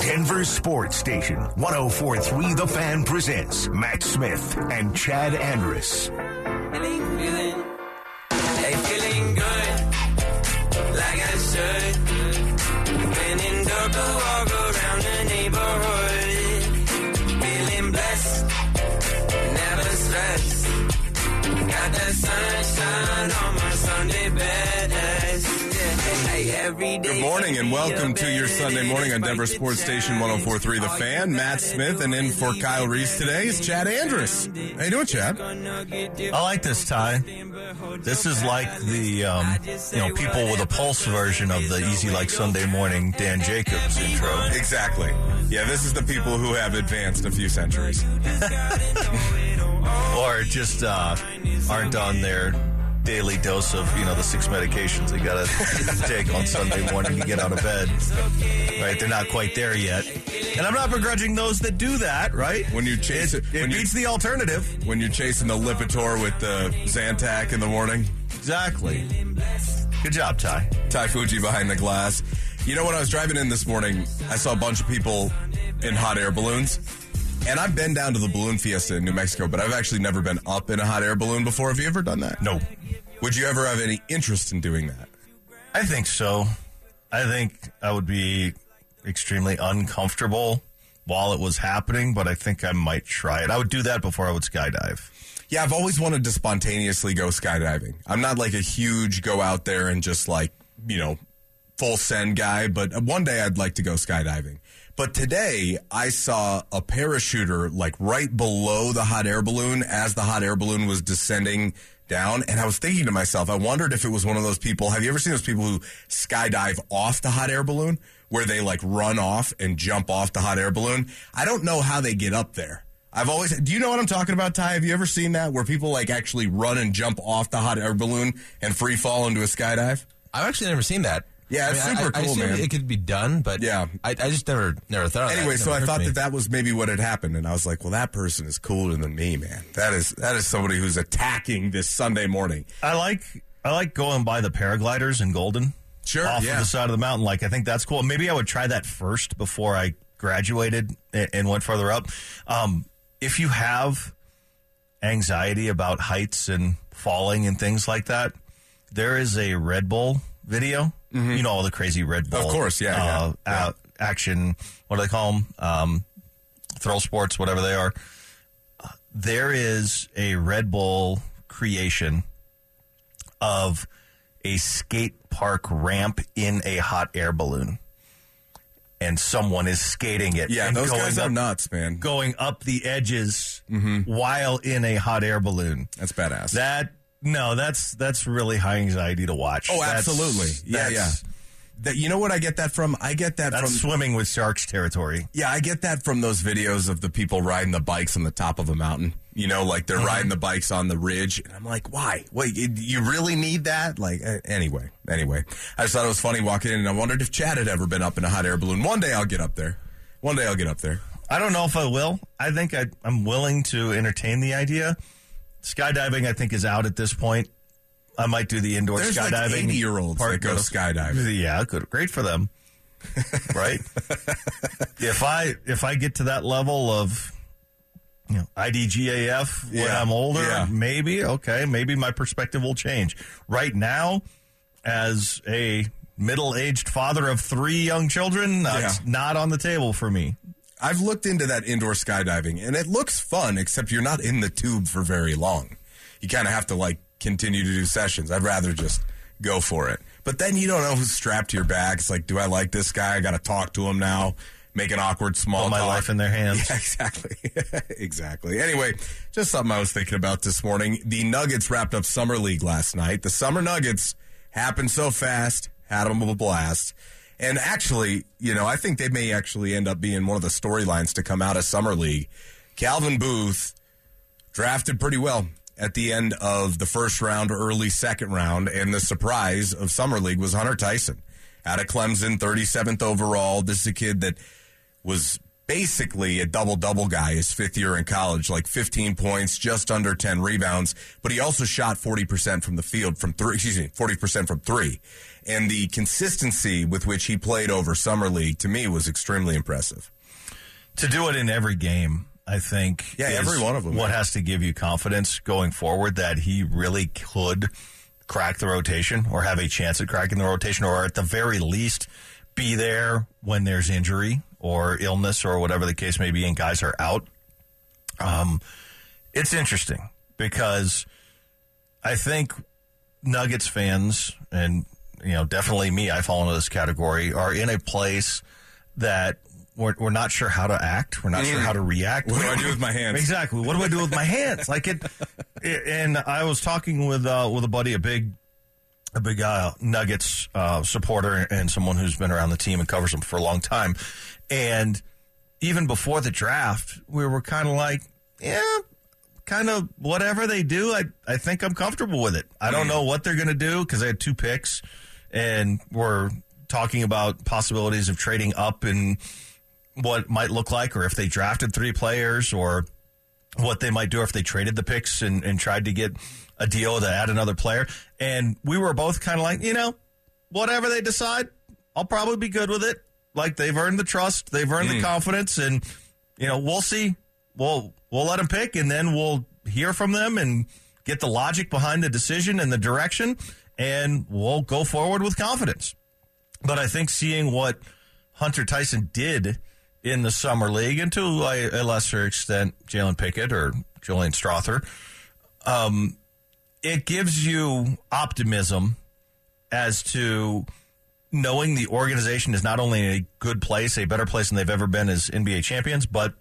Denver Sports Station 1043 The Fan presents Mat Smith and Chad Andrus. Good morning and welcome to your Sunday morning on Denver Sports Station 1043 The. Fan. Mat Smith and in for Kyle Reese today is Chad Andrus. How you doing, Chad? I like this tie. This is like the um, you know people with a pulse version of the Easy Like Sunday Morning Dan Jacobs intro. Exactly. Yeah, this is the people who have advanced a few centuries. or just uh, aren't on their daily dose of you know the six medications they gotta take on Sunday morning to get out of bed. Right, they're not quite there yet, and I'm not begrudging those that do that. Right, When you chase it, it when, you, beats the alternative. when you're chasing the Lipitor with the Zantac in the morning, Exactly. Good job, Ty. Ty Fuji behind the glass. You know, when I was driving in this morning, I saw a bunch of people in hot air balloons. And I've been down to the balloon fiesta in New Mexico, but I've actually never been up in a hot air balloon before. Have you ever done that? No, Would you ever have any interest in doing that? I think so. I think I would be extremely uncomfortable while it was happening, but I think I might try it. I would do that before I would skydive. Yeah, I've always wanted to spontaneously go skydiving. I'm not like a huge go out there and just like, you know, full send guy, but one day I'd like to go skydiving. But today I saw a parachuter like right below the hot air balloon as the hot air balloon was descending down. And I was thinking to myself, I wondered if it was one of those people. Have you ever seen those people who skydive off the hot air balloon where they like run off and jump off the hot air balloon? I don't know how they get up there. I've always. Do you know what I'm talking about, Ty? Have you ever seen that where people like actually run and jump off the hot air balloon and free fall into a skydive? I've actually never seen that. Yeah, it's I mean, super I, I cool, assume man. It could be done, but Yeah. I, I just never never thought of that. Anyway, so I thought occurred that that was maybe what had happened, and I was like, "Well, that person is cooler than me, man. That is that is somebody who's attacking this Sunday morning." I like I like going by the paragliders in Golden. Sure, off yeah. of the side of the mountain. Like I think that's cool. Maybe I would try that first before I graduated and, and went further up. Um, if you have anxiety about heights and falling and things like that, there is a Red Bull video. You know all the crazy Red Bull, Mm-hmm. Of course, yeah, uh, yeah, uh, action. What do they call them? Um, thrill sports, whatever they are. Uh, there is a Red Bull creation of a skate park ramp in a hot air balloon. And someone is skating it. Yeah, and those going guys up, are nuts, man. Going up the edges while in a hot air balloon. That's badass. That no, that's that's really high anxiety to watch. oh, That's- absolutely. Yeah, yeah. That you know what I get that from? I get that That's from swimming with sharks territory. Yeah, I get that from those videos of the people riding the bikes on the top of a mountain. You know, like they're riding the bikes on the ridge, and I'm like, why? Wait, you- you really need that? Like, uh, anyway, anyway, I just thought it was funny walking in, and I wondered if Chad had ever been up in a hot air balloon. One day I'll get up there. One day I'll get up there. I don't know if I will. I think I, I'm willing to entertain the idea. Skydiving, I think, is out at this point. I might do the indoor There's like skydiving. 80 year olds that go skydiving. Yeah, good, great for them, right? if I if I get to that level of you know IDGAF when Yeah, I'm older, yeah. maybe okay, maybe my perspective will change. Right now, as a middle aged father of three young children, uh, it's Yeah. not on the table for me. I've looked into that indoor skydiving, and it looks fun, except you're not in the tube for very long. You kind of have to like continue to do sessions. I'd rather just go for it. But then you don't know who's strapped to your back. It's like, do I like this guy? I got to talk to him now. Make an awkward small Put my talk. life in their hands. Yeah, exactly. exactly. Anyway, just something I was thinking about this morning. The Nuggets wrapped up Summer League last night. The Summer Nuggets happened so fast, had them a blast. And actually, you know, I think they may actually end up being one of the storylines to come out of Summer League. Calvin Booth drafted pretty well at the end of the first round, early second round, and the surprise of Summer League was Hunter Tyson out of Clemson, 37th overall. This is a kid that was basically a double double guy his fifth year in college, like 15 points, just under 10 rebounds. But he also shot 40% from the field from three, excuse me, 40% from three. And the consistency with which he played over Summer League to me was extremely impressive. to do it in every game, I think. Yeah, every one of them, What yeah. has to give you confidence going forward that he really could crack the rotation or have a chance at cracking the rotation or at the very least be there when there's injury or illness or whatever the case may be and guys are out. Um, it's interesting because I think Nuggets fans and you know definitely me, I fall into this category, are in a place that we're, we're not sure how to act. We're not sure how to react. What do I do with my hands? Exactly. What do I do with my hands? Like it, it- and I was talking with uh, with a buddy, a big a big uh, Nuggets uh, supporter and someone who's been around the team and covers them for a long time. And even before the draft, we were kind of like, yeah, kind of whatever they do, I, I think I'm comfortable with it. I don't know what they're going to do because I had two picks and we're talking about possibilities of trading up and what might look like or if they drafted three players or what they might do if they traded the picks and, and tried to get a deal to add another player. And we were both kind of like, you know, whatever they decide, I'll probably be good with it. Like they've earned the trust, they've earned the mm. confidence, and you know, we'll see. We'll we'll let them pick, and then we'll hear from them and get the logic behind the decision and the direction, and we'll go forward with confidence. But I think seeing what Hunter Tyson did in the summer league, and to a, lesser extent, Jalen Pickett or Julian Strawther, um, it gives you optimism as to knowing the organization is not only in a good place, a better place than they've ever been as NBA champions, but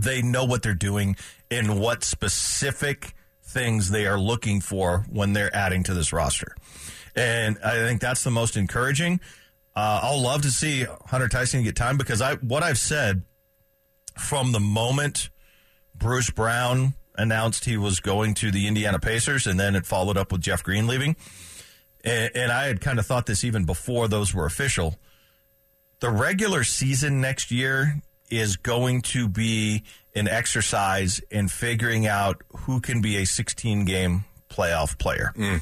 they know what they're doing and what specific things they are looking for when they're adding to this roster. And I think that's the most encouraging. Uh, I'll love to see Hunter Tyson get time because I what I've said from the moment Bruce Brown announced he was going to the Indiana Pacers, and then it followed up with Jeff Green leaving. And, and I had kind of thought this even before those were official. The regular season next year is going to be an exercise in figuring out who can be a 16 game playoff player. Mm.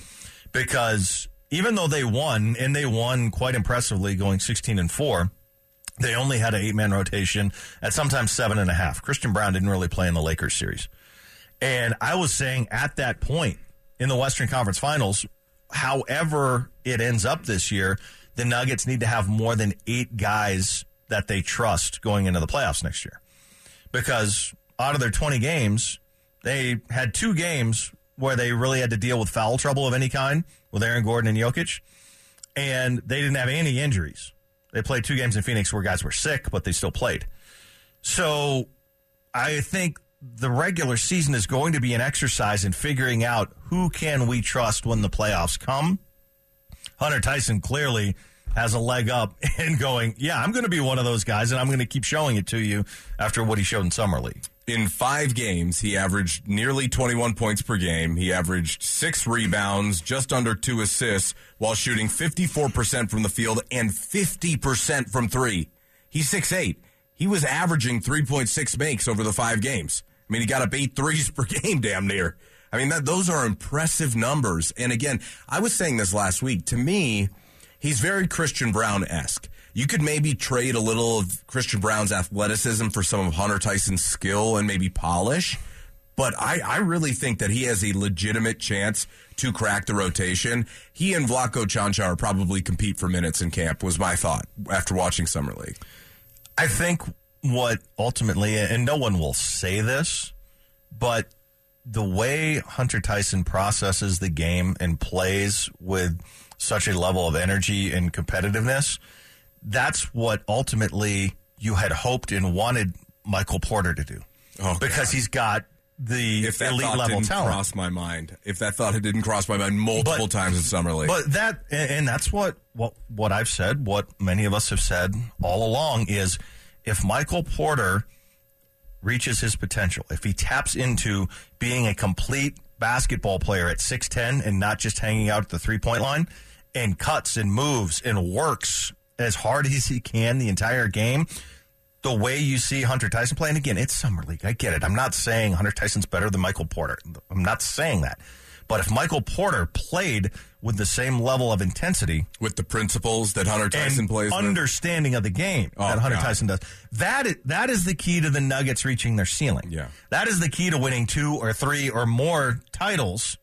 Because even though they won, and they won quite impressively going 16 and 4, they only had an eight man rotation at sometimes seven and a half. Christian Braun didn't really play in the Lakers series. And I was saying at that point in the Western Conference Finals, however it ends up this year, the Nuggets need to have more than eight guys that they trust going into the playoffs next year. Because out of their 20 games, they had two games where they really had to deal with foul trouble of any kind with Aaron Gordon and Jokic, and they didn't have any injuries. They played two games in Phoenix where guys were sick, but they still played. So I think the regular season is going to be an exercise in figuring out who can we trust when the playoffs come. Hunter Tyson clearly has a leg up and going, yeah, I'm going to be one of those guys, and I'm going to keep showing it to you after what he showed in summer league. In five games, he averaged nearly 21 points per game. He averaged six rebounds, just under two assists, while shooting 54% from the field and 50% from three. He's 6'8. He was averaging 3.6 makes over the five games. I mean, he got up eight threes per game, damn near. I mean, that, those are impressive numbers. And again, I was saying this last week. To me, he's very Christian Braun esque. You could maybe trade a little of Christian Braun's athleticism for some of Hunter Tyson's skill and maybe polish. But I, I really think that he has a legitimate chance to crack the rotation. He and Vlatko Čančar probably compete for minutes in camp, was my thought after watching Summer League. I think what ultimately, and no one will say this, but the way Hunter Tyson processes the game and plays with such a level of energy and competitiveness, that's what ultimately you had hoped and wanted Michael Porter to do. Oh, because God. he's got the If that elite thought level didn't talent. cross my mind, if that thought didn't cross my mind multiple But- times in Summer League. But that, and that's what, what what I've said, what many of us have said all along is, if Michael Porter reaches his potential, if he taps into being a complete basketball player at six ten and not just hanging out at the three point line, and cuts and moves and works as hard as he can the entire game, the way you see Hunter Tyson play, and again, it's summer league. I get it. I'm not saying Hunter Tyson's better than Michael Porter. I'm not saying that. But if Michael Porter played with the same level of intensity with the principles that Hunter Tyson and plays with. understanding of the game Oh, that Hunter God. Tyson does, that is, that is the key to the Nuggets reaching their ceiling. Yeah. That is the key to winning two or three or more titles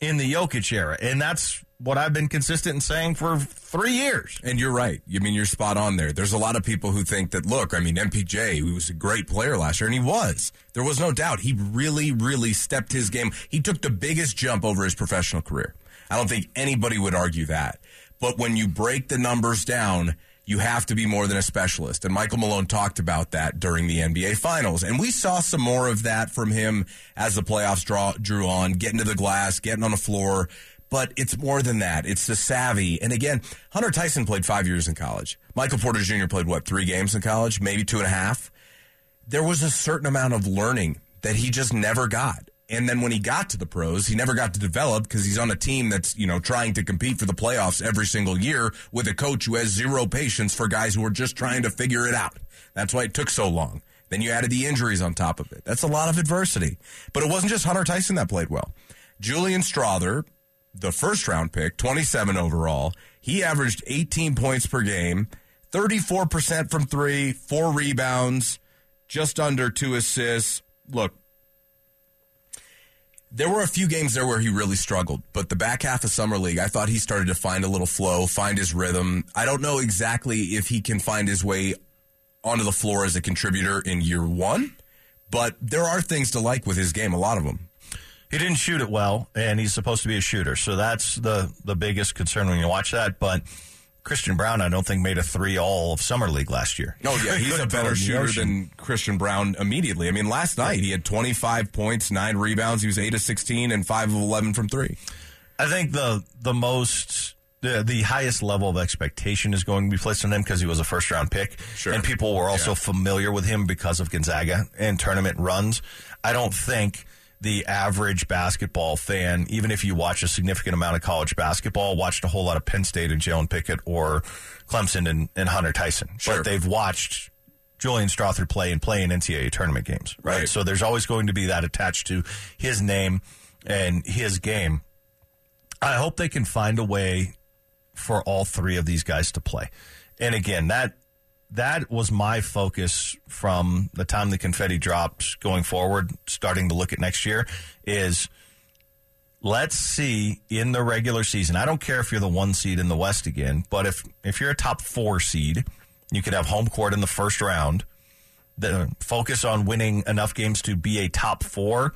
in the Jokic era. And that's what I've been consistent in saying for three years. And you're right. I mean, you're spot on there. There's a lot of people who think that, look, I mean, MPJ, he was a great player last year, and he was. There was no doubt. He really, really stepped his game. He took the biggest jump over his professional career. I don't think anybody would argue that. But when you break the numbers down, you have to be more than a specialist. And Michael Malone talked about that during the NBA Finals. And we saw some more of that from him as the playoffs draw, drew on, getting to the glass, getting on the floor. But it's more than that. It's the savvy. And again, Hunter Tyson played five years in college. Michael Porter Jr. played, what, three games in college? Maybe two and a half? There was a certain amount of learning that he just never got. And then when he got to the pros, he never got to develop because he's on a team that's, you know, trying to compete for the playoffs every single year with a coach who has zero patience for guys who are just trying to figure it out. That's why it took so long. Then you added the injuries on top of it. That's a lot of adversity. But it wasn't just Hunter Tyson that played well. Julian Strawther, the first round pick, 27 overall, he averaged 18 points per game, 34% from three, four rebounds, just under two assists. Look, there were a few games there where he really struggled, but the back half of Summer League, I thought he started to find a little flow, find his rhythm. I don't know exactly if he can find his way onto the floor as a contributor in year one, but there are things to like with his game, a lot of them. He didn't shoot it well, and he's supposed to be a shooter. So that's the, the biggest concern when you watch that. But Christian Braun, I don't think, made a three all of Summer League last year. No, yeah, he's a Couldn't throw it better shooter than Christian Braun immediately. I mean, last night he had 25 points, nine rebounds. He was eight of 16 and five of 11 from three. I think the the most the, the highest level of expectation is going to be placed on him because he was a first round pick, Sure. and people were also Yeah. familiar with him because of Gonzaga and tournament runs. I don't think the average basketball fan, even if you watch a significant amount of college basketball, watched a whole lot of Penn State and Jalen Pickett or Clemson and, and Hunter Tyson, Sure. but they've watched. Julian Strawther play and play in NCAA tournament games, right? Right. So there's always going to be that attached to his name and his game. I hope they can find a way for all three of these guys to play. And again, that that was my focus from the time the confetti drops going forward, starting to look at next year, is let's see in the regular season. I don't care if you're the one seed in the West again, but if if you're a top four seed, you could have home court in the first round. The focus on winning enough games to be a top four,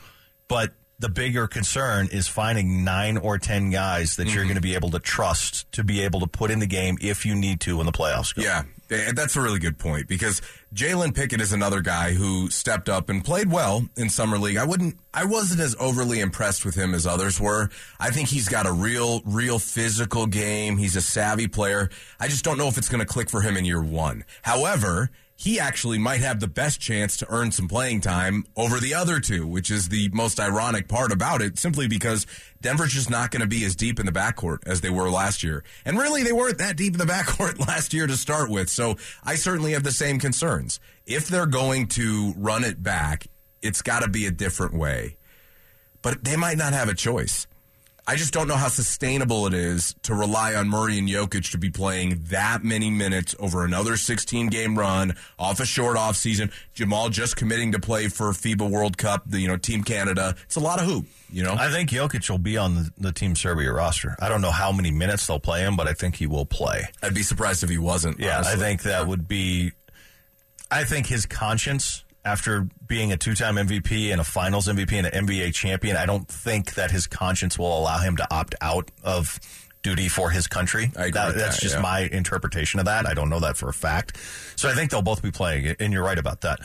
but the bigger concern is finding nine or ten guys that you're mm-hmm. going to be able to trust to be able to put in the game if you need to in the playoffs go. Yeah, that's a really good point because Jalen Pickett is another guy who stepped up and played well in summer league. I wouldn't, I wasn't as overly impressed with him as others were. I think he's got a real, real physical game. He's a savvy player. I just don't know if it's going to click for him in year one. However. He actually might have the best chance to earn some playing time over the other two, which is the most ironic part about it, simply because Denver's just not going to be as deep in the backcourt as they were last year. And really, they weren't that deep in the backcourt last year to start with. So I certainly have the same concerns. If they're going to run it back, it's got to be a different way. But they might not have a choice. I just don't know how sustainable it is to rely on Murray and Jokic to be playing that many minutes over another 16 game run off a short off season. Jamal just committing to play for FIBA World Cup, the you know Team Canada. It's a lot of hoop, you know. I think Jokic will be on the, the Team Serbia roster. I don't know how many minutes they'll play him, but I think he will play. I'd be surprised if he wasn't. Yeah, honestly. I think that would be. I think his conscience after being a two-time MVP and a Finals MVP and an NBA champion, I don't think that his conscience will allow him to opt out of duty for his country. I agree That- that's that, just yeah. my interpretation of that. I don't know that for a fact. So I think they'll both be playing, and you're right about that.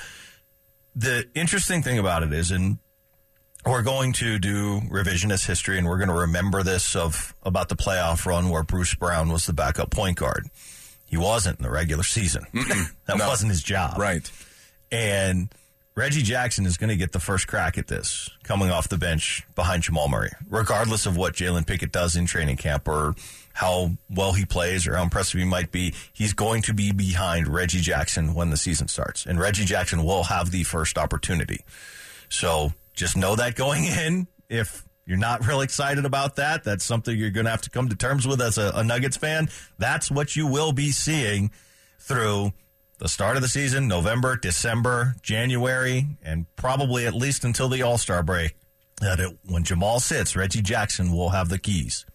The interesting thing about it is, and we're going to do revisionist history, and we're going to remember this of about the playoff run where Bruce Brown was the backup point guard. He wasn't in the regular season. that No. wasn't his job. right. And Reggie Jackson is going to get the first crack at this coming off the bench behind Jamal Murray, regardless of what Jalen Pickett does in training camp or how well he plays or how impressive he might be. He's going to be behind Reggie Jackson when the season starts, and Reggie Jackson will have the first opportunity. So just know that going in. If you're not real excited about that, that's something you're going to have to come to terms with as a, a Nuggets fan. That's what you will be seeing through the start of the season, November, December, January, and probably at least until the All Star break. That it, when Jamal sits, Reggie Jackson will have the keys.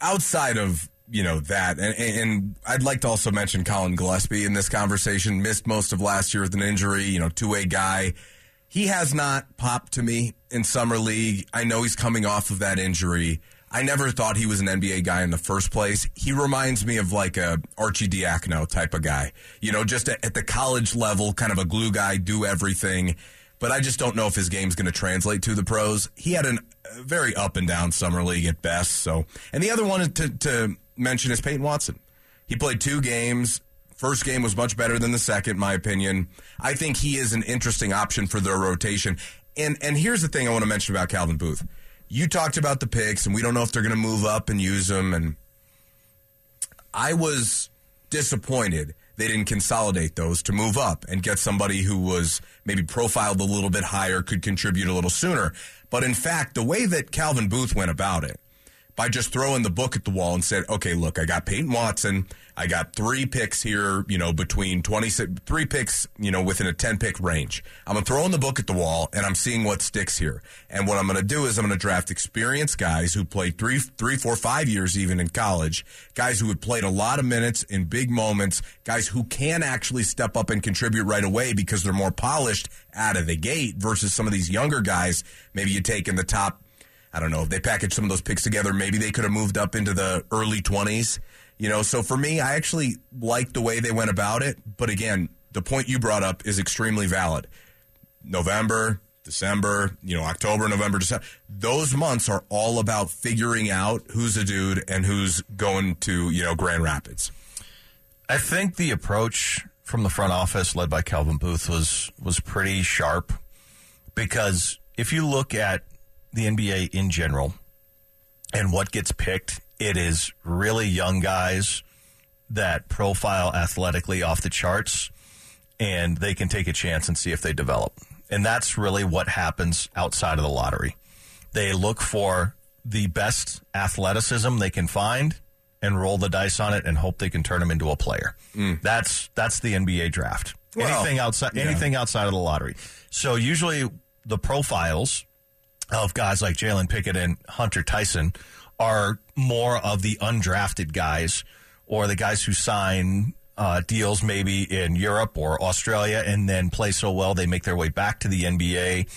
outside of you know that, and, and I'd like to also mention Collin Gillespie in this conversation. Missed most of last year with an injury. You know, two way guy. He has not popped to me in summer league. I know he's coming off of that injury. I never thought he was an NBA guy in the first place. He reminds me of like a Arcidiacono type of guy. You know, just at, the college level, kind of a glue guy, do everything. But I just don't know if his game's going to translate to the pros. He had a very up and down summer league at best. So, and the other one to, to mention is Peyton Watson. He played two games. First game was much better than the second, my opinion. I think he is an interesting option for their rotation. And and here's the thing I want to mention about Calvin Booth. You talked about the picks, and we don't know if they're going to move up and use them. And I was disappointed they didn't consolidate those to move up and get somebody who was maybe profiled a little bit higher, could contribute a little sooner. But in fact, the way that Calvin Booth went about it, by just throwing the book at the wall and said, okay, look, I got Peyton Watson. I got three picks here, you know, between 26, three picks, you know, within a 10 pick range. I'm going to throw in the book at the wall and I'm seeing what sticks here. And what I'm going to do is I'm going to draft experienced guys who played three, three, four, five years even in college, guys who have played a lot of minutes in big moments, guys who can actually step up and contribute right away because they're more polished out of the gate versus some of these younger guys. Maybe you take in the top I don't know if they packaged some of those picks together. Maybe they could have moved up into the early 20s. You know, so for me, I actually like the way they went about it. But again, the point you brought up is extremely valid. November, December, you know, October, November, December. Those months are all about figuring out who's a dude and who's going to, you know, Grand Rapids. I think the approach from the front office led by Calvin Booth was was pretty sharp because if you look at the NBA in general and what gets picked, it is really young guys that profile athletically off the charts and they can take a chance and see if they develop. And that's really what happens outside of the lottery. They look for the best athleticism they can find and roll the dice on it and hope they can turn them into a player. Mm. That's that's the NBA draft. Well, anything outside yeah. anything outside of the lottery. So usually the profiles of guys like Jalen Pickett and Hunter Tyson are more of the undrafted guys or the guys who sign uh, deals maybe in Europe or Australia and then play so well they make their way back to the NBA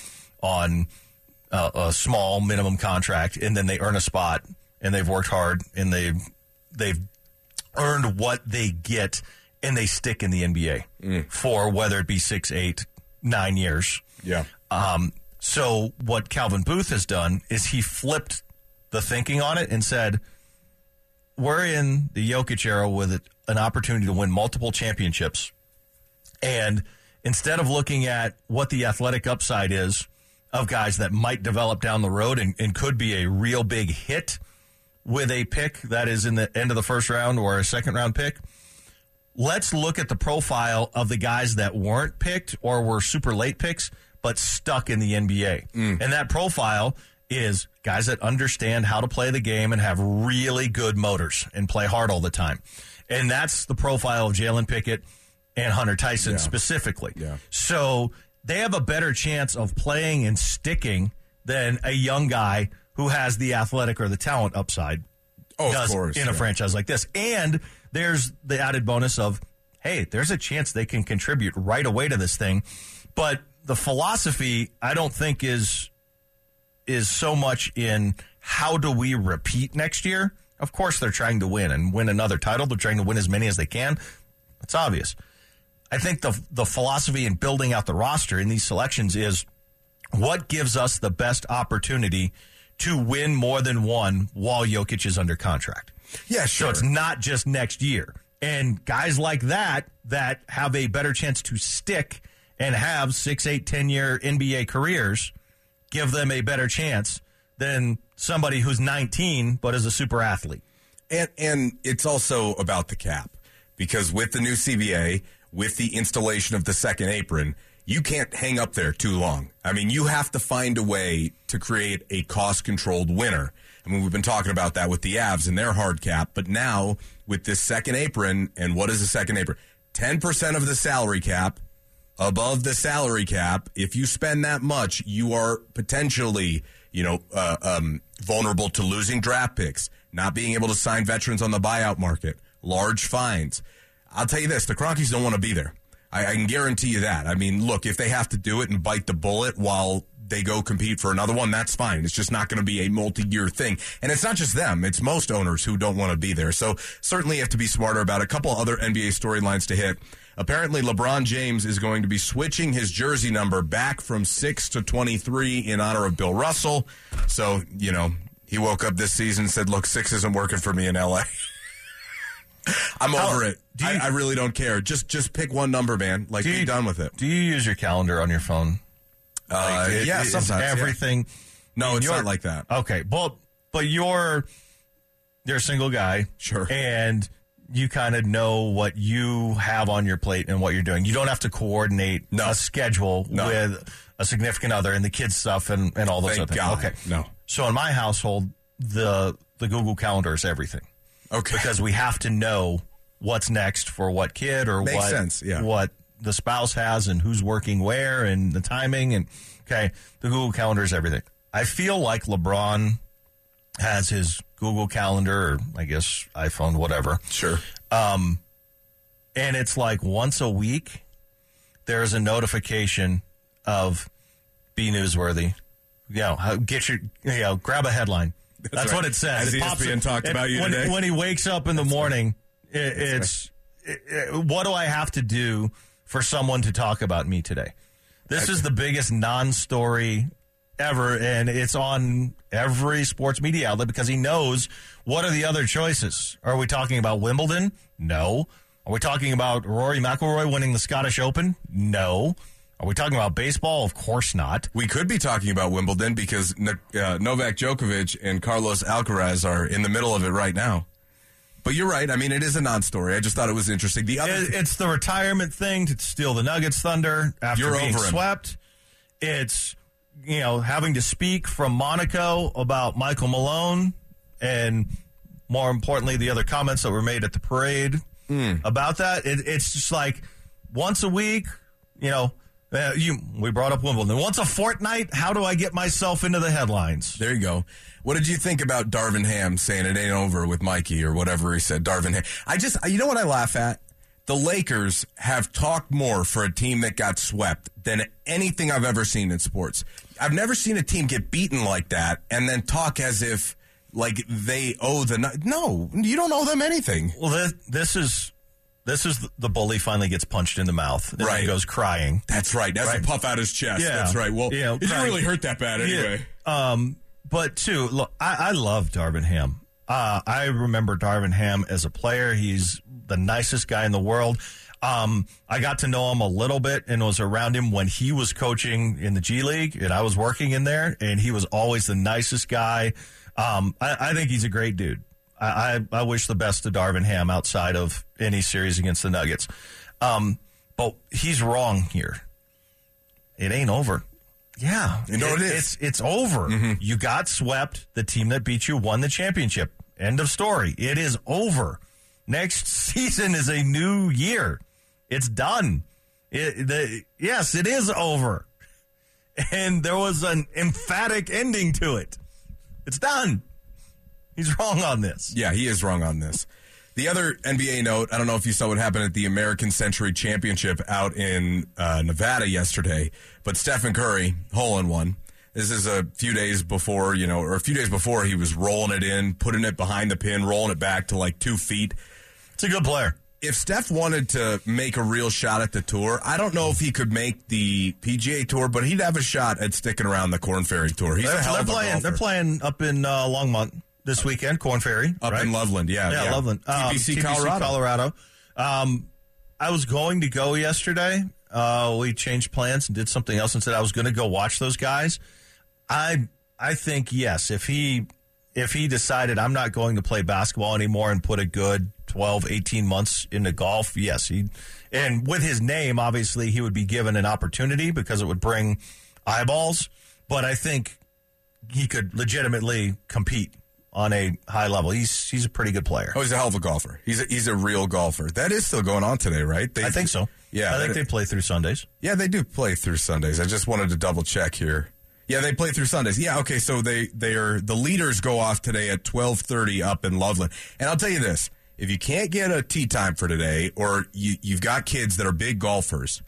on uh, a small minimum contract and then they earn a spot and they've worked hard and they they've earned what they get and they stick in the NBA for whether it be six, eight, nine years. Yeah. Um, so what Calvin Booth has done is he flipped the thinking on it and said, "We're in the Jokic era with an opportunity to win multiple championships, and instead of looking at what the athletic upside is of guys that might develop down the road and, and could be a real big hit with a pick that is in the end of the first round or a second round pick." let's look at the profile of the guys that weren't picked or were super late picks, but stuck in the NBA. Mm. And that profile is guys that understand how to play the game and have really good motors and play hard all the time. And that's the profile of Jalen Pickett and Hunter Tyson Yeah. specifically. Yeah. So they have a better chance of playing and sticking than a young guy who has the athletic or the talent upside Oh, of does course, in a yeah. franchise like this. And there's the added bonus of, hey, there's a chance they can contribute right away to this thing. But the philosophy, I don't think is is so much in how do we repeat next year. Of course, they're trying to win and win another title. They're trying to win as many as they can. It's obvious. I think the the philosophy in building out the roster in these selections is what gives us the best opportunity to win more than one while Jokic is under contract. Yeah, sure. So it's not just next year. And guys like that that have a better chance to stick and have six, eight, ten year NBA careers give them a better chance than somebody who's 19 but is a super athlete. And and it's also about the cap because with the new CBA, with the installation of the second apron, you can't hang up there too long. I mean, you have to find a way to create a cost controlled winner. I mean, we've been talking about that with the Avs and their hard cap, but now with this second apron, and what is the second apron? 10% of the salary cap above the salary cap. If you spend that much, you are potentially, you know, uh, um, vulnerable to losing draft picks, not being able to sign veterans on the buyout market, large fines. I'll tell you this: the Kroenkes don't want to be there. I, I can guarantee you that. I mean, look, if they have to do it and bite the bullet while they go compete for another one, that's fine. It's just not going to be a multi-year thing. And it's not just them. It's most owners who don't want to be there. So certainly have to be smarter about a couple other NBA storylines to hit. Apparently LeBron James is going to be switching his jersey number back from 6 to 23 in honor of Bill Russell. So, you know, he woke up this season and said, look, 6 isn't working for me in LA. I'm over it. you- I, I really don't care. Just just pick one number, man. Like, Do be done with it. Do you use your calendar on your phone? Uh, Like, yeah, is sometimes. yeah. everything. No, it's not like that. Okay, but but you're you're a single guy, Sure. and you kind of know what you have on your plate and what you're doing. You don't have to coordinate No. a schedule No. with a significant other and the kids stuff and, and all those Thank other God. things. Okay, No. So in my household, the the Google Calendar is everything Okay. because we have to know what's next for what kid or Makes what sense, yeah. what the spouse has and who's working where and the timing and okay the google calendar is everything i feel like lebron has his google calendar or i guess iphone whatever. Sure. Um, and it's like once a week there's a notification of be newsworthy. You know get your you know grab a headline. That's, right. what it says. Has it ESPN talked it- about you when, today? when he wakes up in the morning it, it's it- it- what do i have to do for someone to talk about me today? This is the biggest non-story ever and it's on every sports media outlet because he knows what are the other choices are we talking about wimbledon no are we talking about rory mcilroy winning the scottish open no are we talking about baseball of course not We could be talking about Wimbledon because uh, Novak Djokovic and Carlos Alcaraz are in the middle of it right now. But you're right. I mean, it is a non-story. I just thought it was interesting. The other, it's the retirement thing to steal the Nuggets thunder after You're being over swept. It's you know having to speak from Monaco about Michael Malone, and more importantly, the other comments that were made at the parade Hmm. about that. It, it's just like once a week, you know. Uh, you we brought up Wimbledon once a fortnight. How do I get myself into the headlines? there you go. What did you think about Darvin Ham saying it ain't over with Mikey or whatever he said? Darvin Ham. I just, you know what I laugh at? The Lakers have talked more for a team that got swept than anything I've ever seen in sports. I've never seen a team get beaten like that and then talk as if like they owe the no. You don't owe them anything. Well, this, this is this is the bully finally gets punched in the mouth and Right. then goes crying. That's right. That's Right. a puff out his chest. Yeah. That's right. Well, Yeah, it didn't really hurt that bad anyway. Yeah. Um, but too, look, I, I love Darvin Ham. Uh, I remember Darvin Ham as a player. He's the nicest guy in the world. Um, I got to know him a little bit and was around him when he was coaching in the G League and I was working in there and he was always the nicest guy. Um, I, I think he's a great dude. I, I, I wish the best to Darvin Ham outside of any series against the Nuggets. Um, but he's wrong here. It ain't over. Yeah, You know it is. It's it's over. Mm-hmm. You got swept. The team that beat you won the championship. End of story. It is over. Next season is a new year. It's done. It, the, yes, it is over. And there was an emphatic ending to it. It's done. He's wrong on this. Yeah, he is wrong on this. The other NBA note, I don't know if you saw what happened at the American Century Championship out in uh, Nevada yesterday, but Stephen Curry, hole in one. This is a few days before, you know, or a few days before he was rolling it in, putting it behind the pin, rolling it back to like two feet. It's a good player. If Steph wanted to make a real shot at the tour, I don't know if he could make the PGA Tour, but he'd have a shot at sticking around the Corn Ferry Tour. He's They're, a hell they're of a playing. golfer. They're playing up in uh, Longmont this weekend. Corn Ferry Up right? in Loveland, yeah. yeah, Loveland. Um, TPC, Colorado. Colorado. Um, I was going to go yesterday, uh, we changed plans and did something else and said I was going to go watch those guys. I I think yes, if he if he decided I'm not going to play basketball anymore and put a good 12, 18 months into golf, yes, he and with his name, obviously he would be given an opportunity because it would bring eyeballs. But I think he could legitimately compete on a high level. He's he's a pretty good player. Oh, he's a hell of a golfer. He's a, he's a real golfer. That is still going on today, right? They, I think so. Yeah, I think they play through Sundays. Yeah, they do play through Sundays. I just wanted to double check here. Yeah, they play through Sundays. Yeah, okay. So they they are the leaders go off today at twelve thirty up in Loveland. And I'll tell you this: if you can't get a tee time for today, or you, you've got kids that are big golfers,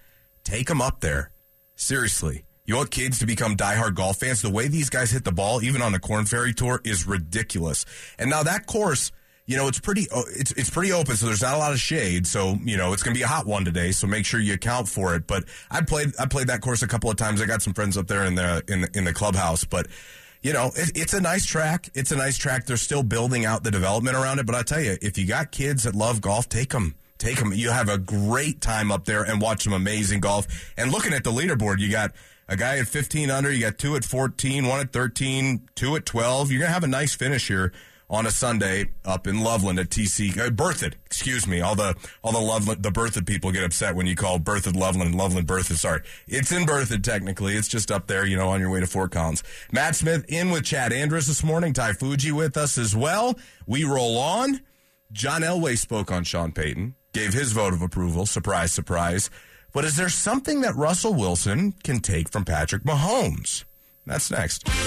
take them up there. Seriously. You want kids to become diehard golf fans? The way these guys hit the ball, even on the Corn Ferry Tour, is ridiculous. And now that course, you know, it's pretty, it's it's pretty open, so there's not a lot of shade. So you know, it's going to be a hot one today. So make sure you account for it. But I played, I played that course a couple of times. I got some friends up there in the in the, in the clubhouse, but. You know, it, it's a nice track. It's a nice track. They're still building out the development around it. But I tell you, if you got kids that love golf, take them. Take them. You have a great time up there and watch some amazing golf. And looking at the leaderboard, you got a guy at 15 under, you got two at 14, one at 13, two at 12. You're going to have a nice finish here on a Sunday up in Loveland at TC uh, Berthoud. Excuse me. All the all the Loveland the Berthoud people get upset when you call Berthoud Loveland Loveland Berthoud. Sorry, it's in Berthoud technically. It's just up there, you know, on your way to Fort Collins. Mat Smith in with Chad Andrus this morning. Ty Fuji with us as well. We roll on. John Elway spoke on Sean Payton, gave his vote of approval. Surprise, surprise. But is there something that Russell Wilson can take from Patrick Mahomes? That's next. Denver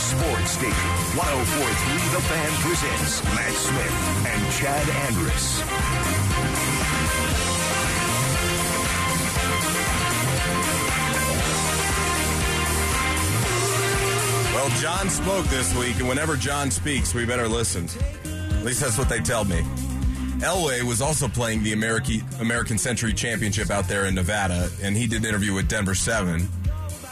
Sports Station 1043 The Fan presents Mat Smith and Chad Andrus. Well, John spoke this week, and whenever John speaks, we better listen. At least that's what they tell me. Elway was also playing the American American Century Championship out there in Nevada, and he did an interview with Denver Seven,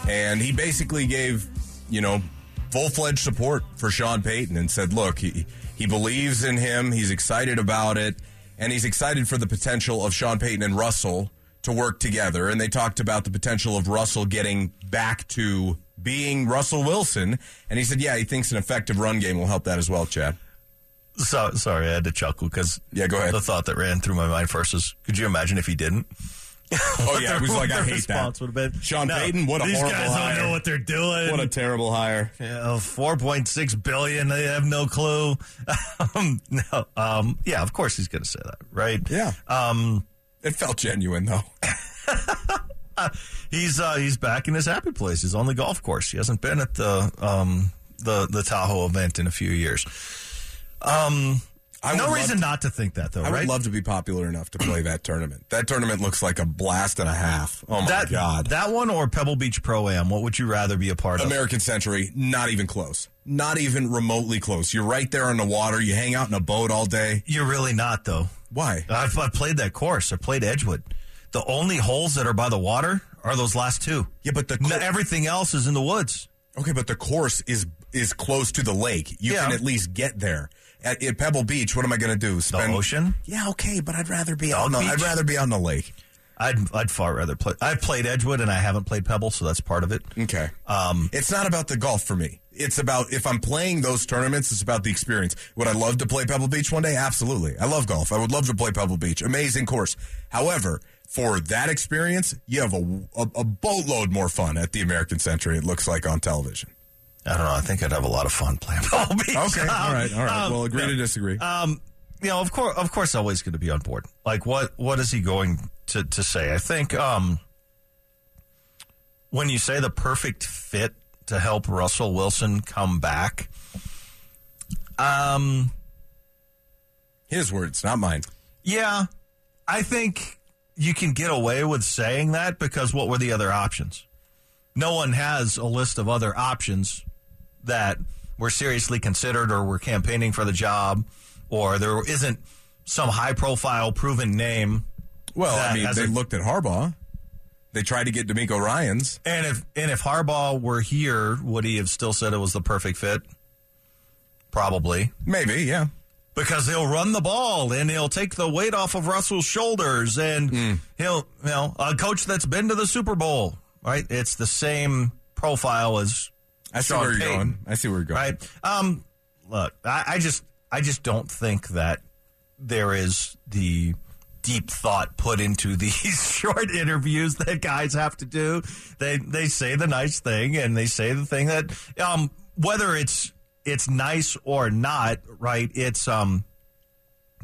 and he basically gave, you know, full fledged support for Sean Payton and said, look, he he believes in him, he's excited about it, and he's excited for the potential of Sean Payton and Russell to work together. And they talked about the potential of Russell getting back to being Russell Wilson, and he said, yeah, he thinks an effective run game will help that as well, Chad. So, sorry, I had to chuckle because Yeah, go ahead. The thought that ran through my mind first is, could you imagine if he didn't? Oh yeah, it was like I hate that. would have been Sean "No, Payton, what a these guys don't know what they're doing. What a terrible hire. Yeah, four point six billion. They have no clue. um, no, um, yeah, of course he's going to say that, right? Yeah. Um, It felt genuine though. he's uh, he's back in his happy place. He's on the golf course. He hasn't been at the um, the the Tahoe event in a few years. Um, I no reason to- not to think that, though, I right? would love to be popular enough to play that tournament. That tournament looks like a blast and a half. Oh my that god. that one or Pebble Beach Pro Am. What would you rather be a part of? American Century, not even close. Not even remotely close. You're right there on the water. You hang out in a boat all day. You're really not, though. Why? I've, I've played that course. I played Edgewood. The only holes that are by the water are those last two. Yeah, but the No, everything else is in the woods. okay, but the course is is close to the lake. You Yeah. can at least get there. At, at Pebble Beach, what am I going to do? Spend ocean? Yeah, okay, but I'd rather be Dog on the beach? I'd rather be on the lake. I'd I'd far rather play. I've played Edgewood and I haven't played Pebble, so that's part of it. Okay. Um, It's not about the golf for me. It's about if I'm playing those tournaments, it's about the experience. Would I love to play Pebble Beach one day? Absolutely. I love golf. I would love to play Pebble Beach. Amazing course. However, for that experience, you have a, a, a boatload more fun at the American Century, it looks like on television. I don't know. I think I'd have a lot of fun playing Pebble Beach. Okay. Um, all right. All right. um, well, agree yeah. to disagree. Um, you know, of course, of course, always going to be on board. Like, what, what is he going to, to say? I think, um, when you say the perfect fit to help Russell Wilson come back, um, His words, not mine. yeah, I think you can get away with saying that because what were the other options? No one has a list of other options that were seriously considered or were campaigning for the job, or there isn't some high profile proven name. Well, I mean, they a- looked at Harbaugh. They tried to get DeMeco Ryans. And if and if Harbaugh were here, would he have still said it was the perfect fit? Probably. Maybe, yeah. Because he'll run the ball and he'll take the weight off of Russell's shoulders and Hmm. he'll you know a coach that's been to the Super Bowl, right? It's the same profile as I see Sean where you're Payton, going. I see where you're going. right? Um, look, I, I just I just don't think that there is the deep thought put into these short interviews that guys have to do. They they say the nice thing and they say the thing that um whether it's it's nice or not, right? It's um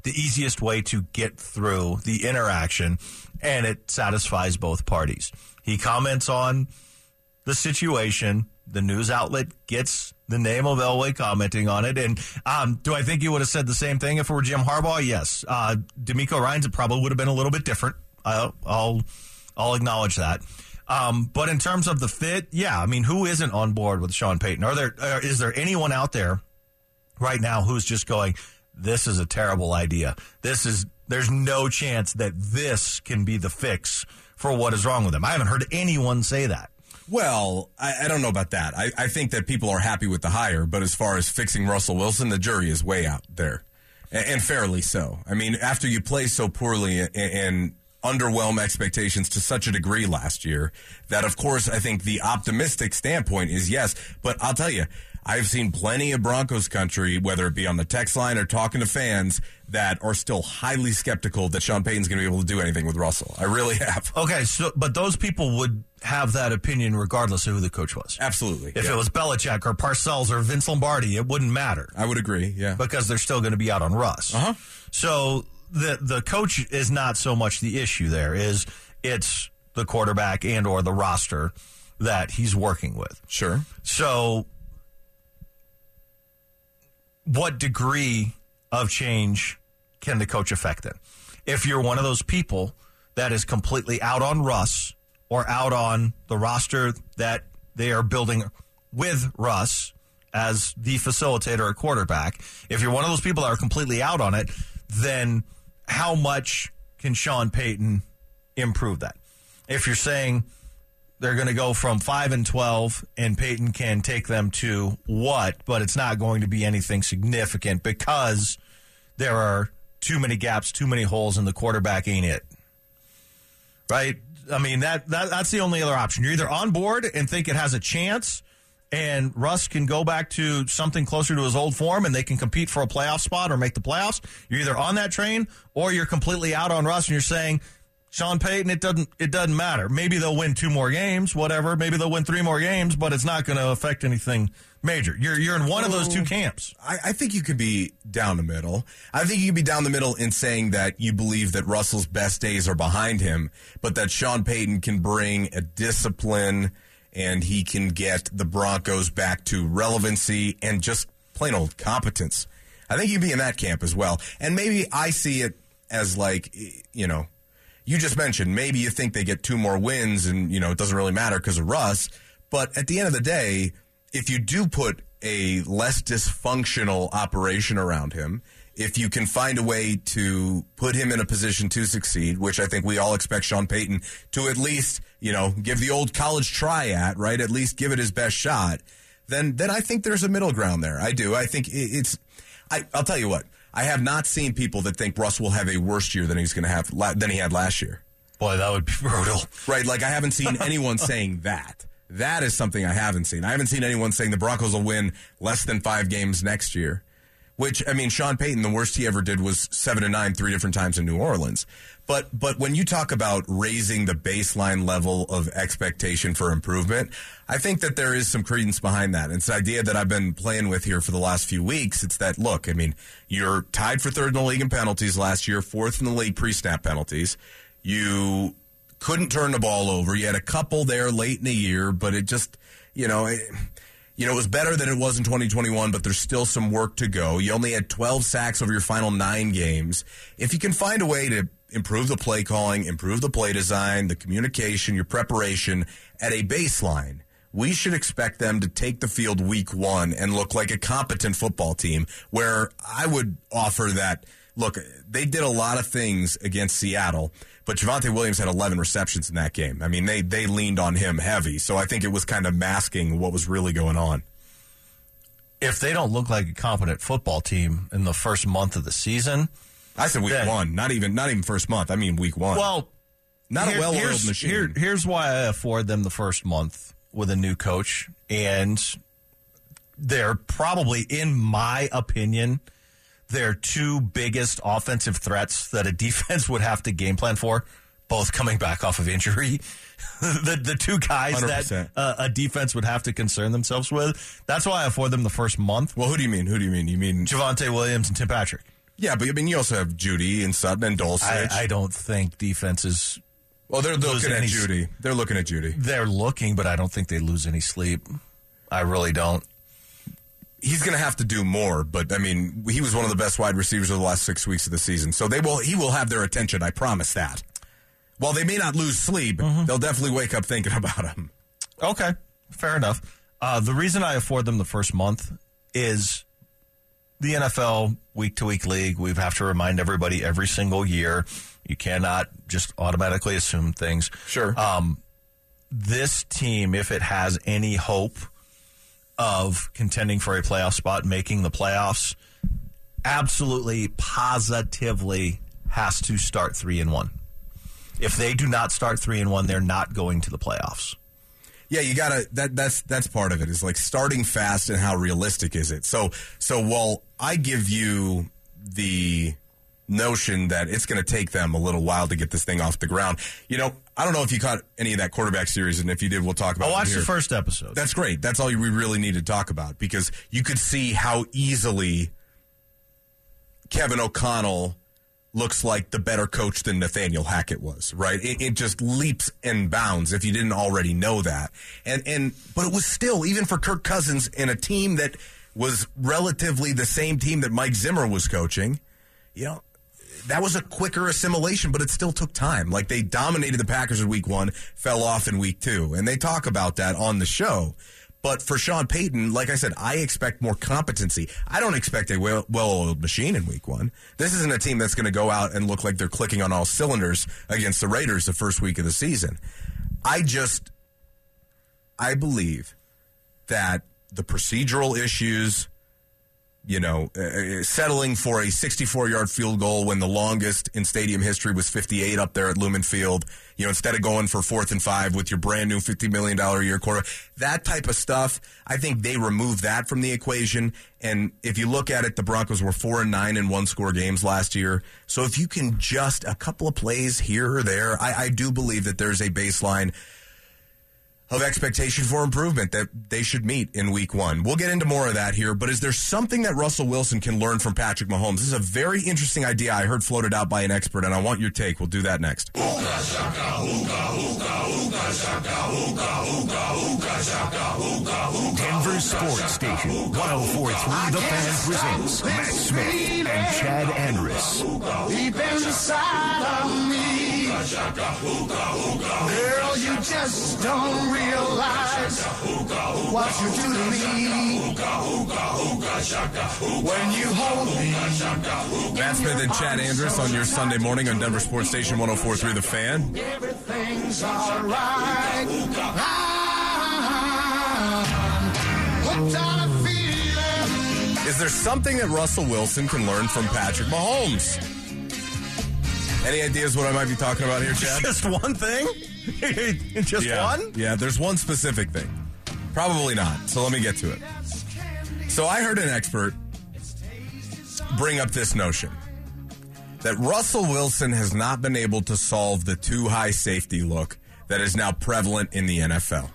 the easiest way to get through the interaction and it satisfies both parties. He comments on the situation. The news outlet gets the name of Elway commenting on it. And um, do I think he would have said the same thing if it were Jim Harbaugh? Yes. Uh, DeMeco Ryans it probably would have been a little bit different. I'll I'll, I'll acknowledge that. Um, but in terms of the fit, yeah, I mean, who isn't on board with Sean Payton? Are there uh, is there anyone out there right now who's just going, this is a terrible idea. This is there's no chance that this can be the fix for what is wrong with him. I haven't heard anyone say that. Well, I, I don't know about that. I, I think that people are happy with the hire, but as far as fixing Russell Wilson, the jury is way out there, and, and fairly so. I mean, after you play so poorly and, and underwhelm expectations to such a degree last year, that of course I think the optimistic standpoint is yes. But I'll tell you, I've seen plenty of Broncos country, whether it be on the text line or talking to fans, that are still highly skeptical that Sean Payton's going to be able to do anything with Russell. I really have. Okay, so but those people would have that opinion regardless of who the coach was. Absolutely. If Yeah. it was Belichick or Parcells or Vince Lombardi, it wouldn't matter I would agree. Yeah. because they're still going to be out on Russ. Uh-huh. So the the coach is not so much the issue there is it's the quarterback and or the roster that he's working with. Sure. So, what degree of change can the coach affect it? If you're one of those people that is completely out on Russ or out on the roster that they are building with Russ as the facilitator or quarterback, if you're one of those people that are completely out on it, then how much can Sean Payton improve that? If you're saying, they're going to go from 5 and 12 and Payton can take them to what but it's not going to be anything significant because there are too many gaps too many holes in the quarterback ain't it. Right? I mean that, that that's the only other option. You're either on board and think it has a chance and Russ can go back to something closer to his old form and they can compete for a playoff spot or make the playoffs. You're either on that train or you're completely out on Russ and you're saying, Sean Payton, it doesn't it doesn't matter. Maybe they'll win two more games, whatever. Maybe they'll win three more games, but it's not going to affect anything major. You're you're in one of those two camps. I, I think you could be down the middle. I think you could be down the middle in saying that you believe that Russell's best days are behind him, but that Sean Payton can bring a discipline and he can get the Broncos back to relevancy and just plain old competence. I think you'd be in that camp as well. And maybe I see it as like, you know, you just mentioned maybe you think they get two more wins and, you know, it doesn't really matter because of Russ. But at the end of the day, if you do put a less dysfunctional operation around him, if you can find a way to put him in a position to succeed, which I think we all expect Sean Payton to at least, you know, give the old college try at, right? At least give it his best shot. Then, then I think there's a middle ground there. I do. I think it's. I, I'll tell you what. I have not seen people that think Russ will have a worse year than he's going to have than he had last year. Boy, that would be brutal. Right? Like I haven't seen anyone saying that. That is something I haven't seen. I haven't seen anyone saying the Broncos will win less than five games next year. Which I mean, Sean Payton, the worst he ever did was seven and nine three different times in New Orleans. But but when you talk about raising the baseline level of expectation for improvement, I think that there is some credence behind that. It's an idea that I've been playing with here for the last few weeks. It's that look, I mean, you're tied for third in the league in penalties last year, fourth in the league pre-snap penalties. You couldn't turn the ball over. You had a couple there late in the year, but it just, you know, it, you know, it was better than it was in 2021, but there's still some work to go. You only had 12 sacks over your final nine games. If you can find a way to improve the play calling, improve the play design, the communication, your preparation at a baseline, we should expect them to take the field week one and look like a competent football team where I would offer that look, they did a lot of things against Seattle, but Javonte Williams had 11 receptions in that game. I mean, they, they leaned on him heavy. So I think it was kind of masking what was really going on. if they don't look like a competent football team in the first month of the season, I said week Then- one, not even not even first month. I mean week one. well, not here- a well-oiled machine. here- here's why I afford them the first month with a new coach, and they're probably, in my opinion, their two biggest offensive threats that a defense would have to game plan for, both coming back off of injury. the the two guys 100%. that uh, a defense would have to concern themselves with. That's why I afford them the first month. well, who do you mean? Who do you mean? You mean Javonte Williams and Tim Patrick. yeah, but I mean you also have Jeudy and Sutton and Dulcich. I, I don't think defenses well, they're looking at Jeudy. They're looking at Jeudy. they're looking, but I don't think they lose any sleep. I really don't. He's going to have to do more. But I mean, he was one of the best wide receivers of the last six weeks of the season, so they will. He will have their attention. I promise that. While they may not lose sleep, Mm-hmm. they'll definitely wake up thinking about him. Okay, fair enough. Uh, the reason I afford them the first month is the NFL week to week league. We have to remind everybody every single year. You cannot just automatically assume things. Sure. Um, this team, if it has any hope of contending for a playoff spot, making the playoffs, absolutely, positively has to start three and one. If they do not start three and one, they're not going to the playoffs. Yeah, you gotta. That that's that's part of it. Is like starting fast and how realistic is it? So so while I give you the notion that it's going to take them a little while to get this thing off the ground, you know, I don't know if you caught any of that quarterback series, and if you did, we'll talk about. I watched the first episode. That's great. That's all we really need to talk about because you could see how easily Kevin O'Connell looks like the better coach than Nathaniel Hackett was, right? It, it just leaps and bounds if you didn't already know that. And and but it was still even for Kirk Cousins in a team that was relatively the same team that Mike Zimmer was coaching, you know, that was a quicker assimilation, but it still took time. Like they dominated the Packers in week one, fell off in week two. And they talk about that on the show. But for Sean Payton, like I said, I expect more competency. I don't expect a well oiled machine in week one. This isn't a team that's going to go out and look like they're clicking on all cylinders against the Raiders the first week of the season. I just, I believe that the procedural issues, you know, uh, settling for a 64 yard field goal when the longest in stadium history was 58 up there at Lumen Field, you know, instead of going for fourth and five with your brand new $50 million a year quarter, that type of stuff, I think they removed that from the equation. And if you look at it, the Broncos were four and nine in one score games last year. So if you can just a couple of plays here or there, I, I do believe that there's a baseline of expectation for improvement that they should meet in week one. We'll get into more of that here, but is there something that Russell Wilson can learn from Patrick Mahomes? This is a very interesting idea I heard floated out by an expert, and I want your take. We'll do that next. Denver Sports Station 1043 The Fan presents Mat Smith and Chad Andrus. deep inside of me. Girl, you just don't realize what you do to me. When you hold me, Mat Smith and Chad Andrus on your Sunday morning on Denver Sports Station 1043 The Fan. everything's alright. I'm hooked on a feeling. Is there something that Russell Wilson can learn from Patrick Mahomes? Any ideas what I might be talking about here, Chad? Just one thing? Just yeah. one? Yeah, there's one specific thing. Probably not. So let me get to it. So I heard an expert bring up this notion that Russell Wilson has not been able to solve the two-high safety look that is now prevalent in the NFL.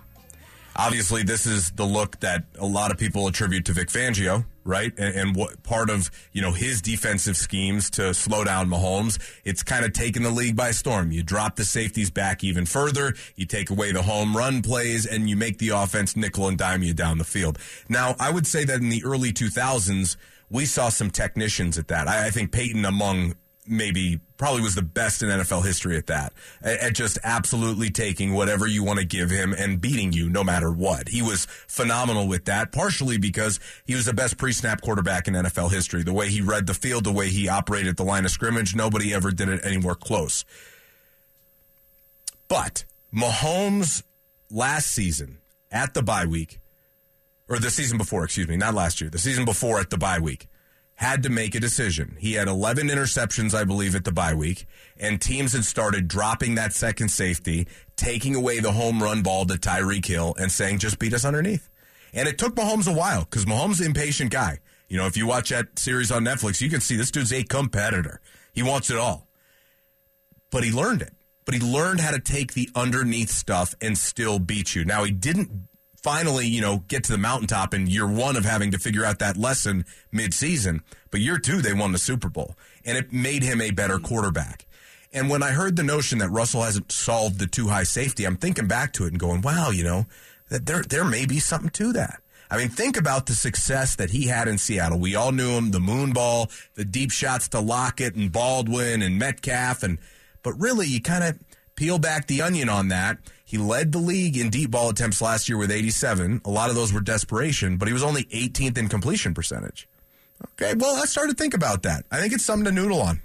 Obviously, this is the look that a lot of people attribute to Vic Fangio, right? And, and what part of you know his defensive schemes to slow down Mahomes. It's kind of taken the league by storm. You drop the safeties back even further. You take away the home run plays, and you make the offense nickel and dime you down the field. Now, I would say that in the early 2000s, we saw some technicians at that. I, I think Peyton among maybe probably was the best in NFL history at that. At, just absolutely taking whatever you want to give him and beating you no matter what. He was phenomenal with that, partially because he was the best pre-snap quarterback in NFL history. The way he read the field, the way he operated the line of scrimmage, nobody ever did it anywhere close. But Mahomes last season at the bye week or the season before, excuse me, not last year, the season before at the bye week, had to make a decision. He had 11 interceptions, I believe, at the bye week, and teams had started dropping that second safety, taking away the home run ball to Tyreek Hill, and saying, just beat us underneath. And it took Mahomes a while because Mahomes an impatient guy. You know, if you watch that series on Netflix, you can see this dude's a competitor. He wants it all. But he learned it. But he learned how to take the underneath stuff and still beat you. Now, he didn't finally, you know, get to the mountaintop in year one of having to figure out that lesson midseason. But year two, they won the Super Bowl. And it made him a better quarterback. And when I heard the notion that Russell hasn't solved the two-high safety, I'm thinking back to it and going, wow, you know, that there there may be something to that. I mean, think about the success that he had in Seattle. We all knew him, the moon ball, the deep shots to Lockett and Baldwin and Metcalf and but really you kind of peel back the onion on that. He led the league in deep ball attempts last year with 87. A lot of those were desperation, but he was only 18th in completion percentage. Okay, well, I started to think about that. I think it's something to noodle on.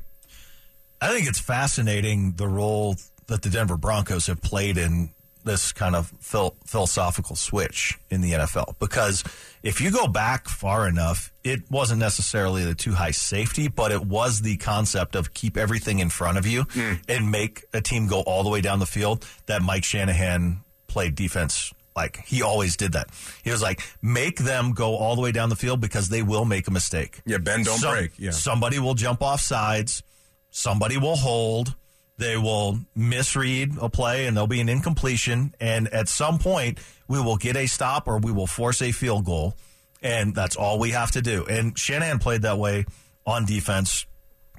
I think it's fascinating the role that the Denver Broncos have played in this kind of phil- philosophical switch in the NFL because if you go back far enough, it wasn't necessarily the two-high safety, but it was the concept of keep everything in front of you hmm. and make a team go all the way down the field that Mike Shanahan played defense like he always did that. He was like, make them go all the way down the field because they will make a mistake. Yeah, bend, don't Some- break. Yeah. Somebody will jump off sides. Somebody will hold. They will misread a play and there'll be an incompletion. And at some point, we will get a stop or we will force a field goal. And that's all we have to do. And Shanahan played that way on defense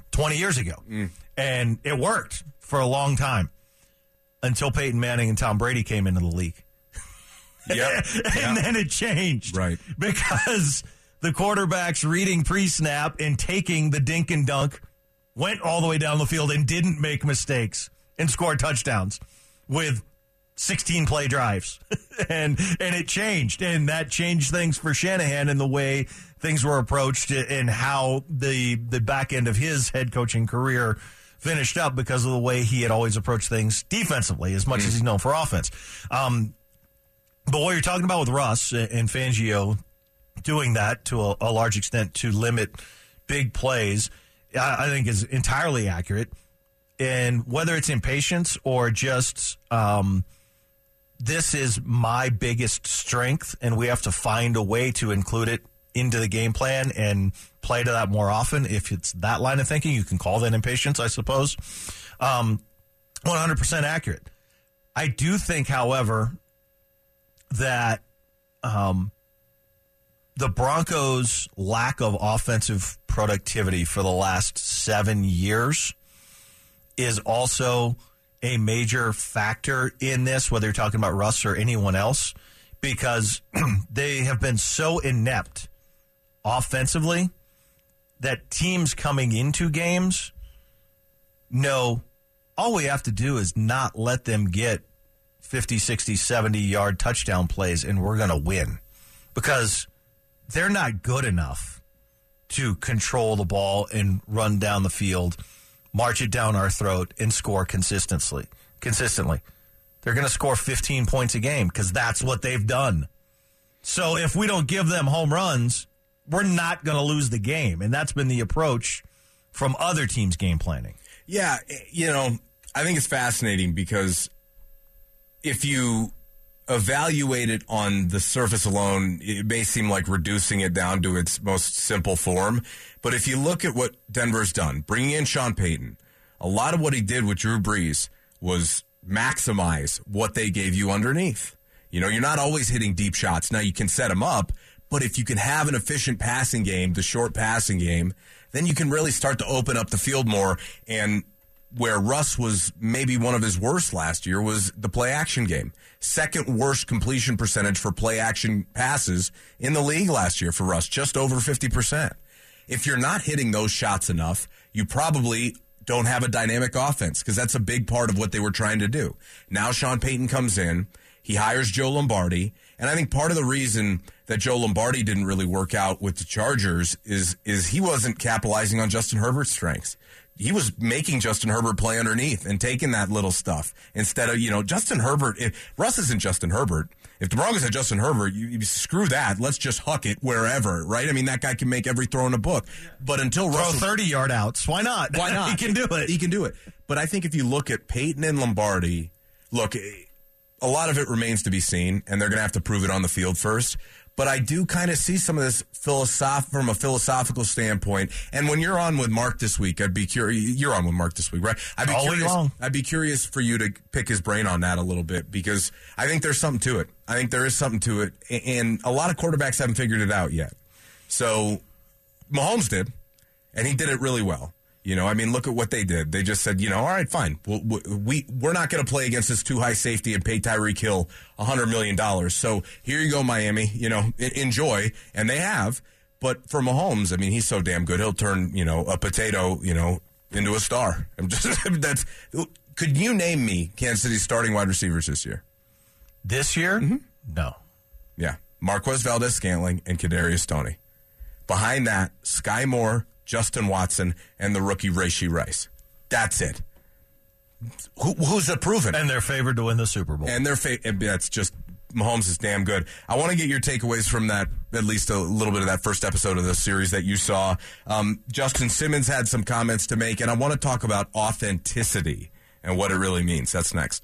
20 years ago. Mm. And it worked for a long time until Peyton Manning and Tom Brady came into the league. Yep. and then it changed. Right. Because the quarterbacks reading pre snap and taking the dink and dunk went all the way down the field and didn't make mistakes and score touchdowns with 16 play drives. and and it changed. And that changed things for Shanahan in the way things were approached and how the the back end of his head coaching career finished up because of the way he had always approached things defensively as much as he's known for offense. Um, but what you're talking about with Russ and Fangio doing that to a, a large extent to limit big plays, I, think is entirely accurate. And whether it's impatience or just um, this is my biggest strength, and we have to find a way to include it into the game plan and play to that more often. If it's that line of thinking, you can call that impatience, I suppose. Um, 100% accurate. I do think, however, that um, the Broncos' lack of offensive productivity for the last seven years is also a major factor in this, whether you're talking about Russ or anyone else, because they have been so inept offensively that teams coming into games know all we have to do is not let them get 50, 60, 70 yard touchdown plays and we're going to win. Because they're not good enough to control the ball and run down the field, march it down our throat and score consistently. Consistently. They're going to score 15 points a game because that's what they've done. So if we don't give them home runs, we're not going to lose the game. And that's been the approach from other teams' game planning. Yeah, eh, you know, I think it's fascinating because if you evaluate it on the surface alone, it may seem like reducing it down to its most simple form. But if you look at what Denver's done, bringing in Sean Payton, a lot of what he did with Drew Brees was maximize what they gave you underneath. You know, you're not always hitting deep shots. Now you can set them up, but if you can have an efficient passing game, the short passing game, then you can really start to open up the field more. And where Russ was maybe one of his worst last year was the play action game. Second worst completion percentage for play action passes in the league last year for Russ, just over 50%. If you're not hitting those shots enough, you probably don't have a dynamic offense because that's a big part of what they were trying to do. Now Sean Payton comes in, he hires Joe Lombardi, and I think part of the reason that Joe Lombardi didn't really work out with the Chargers is is he wasn't capitalizing on Justin Herbert's strengths. He was making Justin Herbert play underneath and taking that little stuff instead of, you know, Justin Herbert. If Russ isn't Justin Herbert, If the Broncos had Justin Herbert, you, you screw that. Let's just huck it wherever, right? I mean, that guy can make every throw in a book. But until Throw Russell, 30 yard outs. Why not? why not? he can do it. He can do it. But I think if you look at Payton and Lombardi, look, a lot of it remains to be seen, and they're going to have to prove it on the field first. But I do kind of see some of this philosoph- from a philosophical standpoint. And when you're on with Mark this week, I'd be curious. You're on with Mark this week, right? I'd be All curious. long. I'd be curious for you to pick his brain on that a little bit because I think there's something to it. I think there is something to it, and a lot of quarterbacks haven't figured it out yet. So Mahomes did, and he did it really well. You know, I mean, look at what they did. They just said, you know, all right, fine. We'll, we we we're not going to play against this two-high safety and pay Tyreek Hill a hundred million dollars. So here you go, Miami. You know, enjoy, and they have. But for Mahomes, I mean, he's so damn good. He'll turn you know a potato, you know, into a star. I'm just that's. Could you name me Kansas City's starting wide receivers this year? This year? Mm-hmm. No. Yeah, Marquez Valdes-Scantling and Kadarius Toney. Behind that, Sky Moore, Justin Watson, and the rookie Rashee Rice. That's it. Who, who's it proven? And they're favored to win the Super Bowl. And their fa- that's just Mahomes is damn good. I want to get your takeaways from that, at least a little bit of that first episode of the series that you saw. Um, Justin Simmons had some comments to make, and I want to talk about authenticity and what it really means. That's next.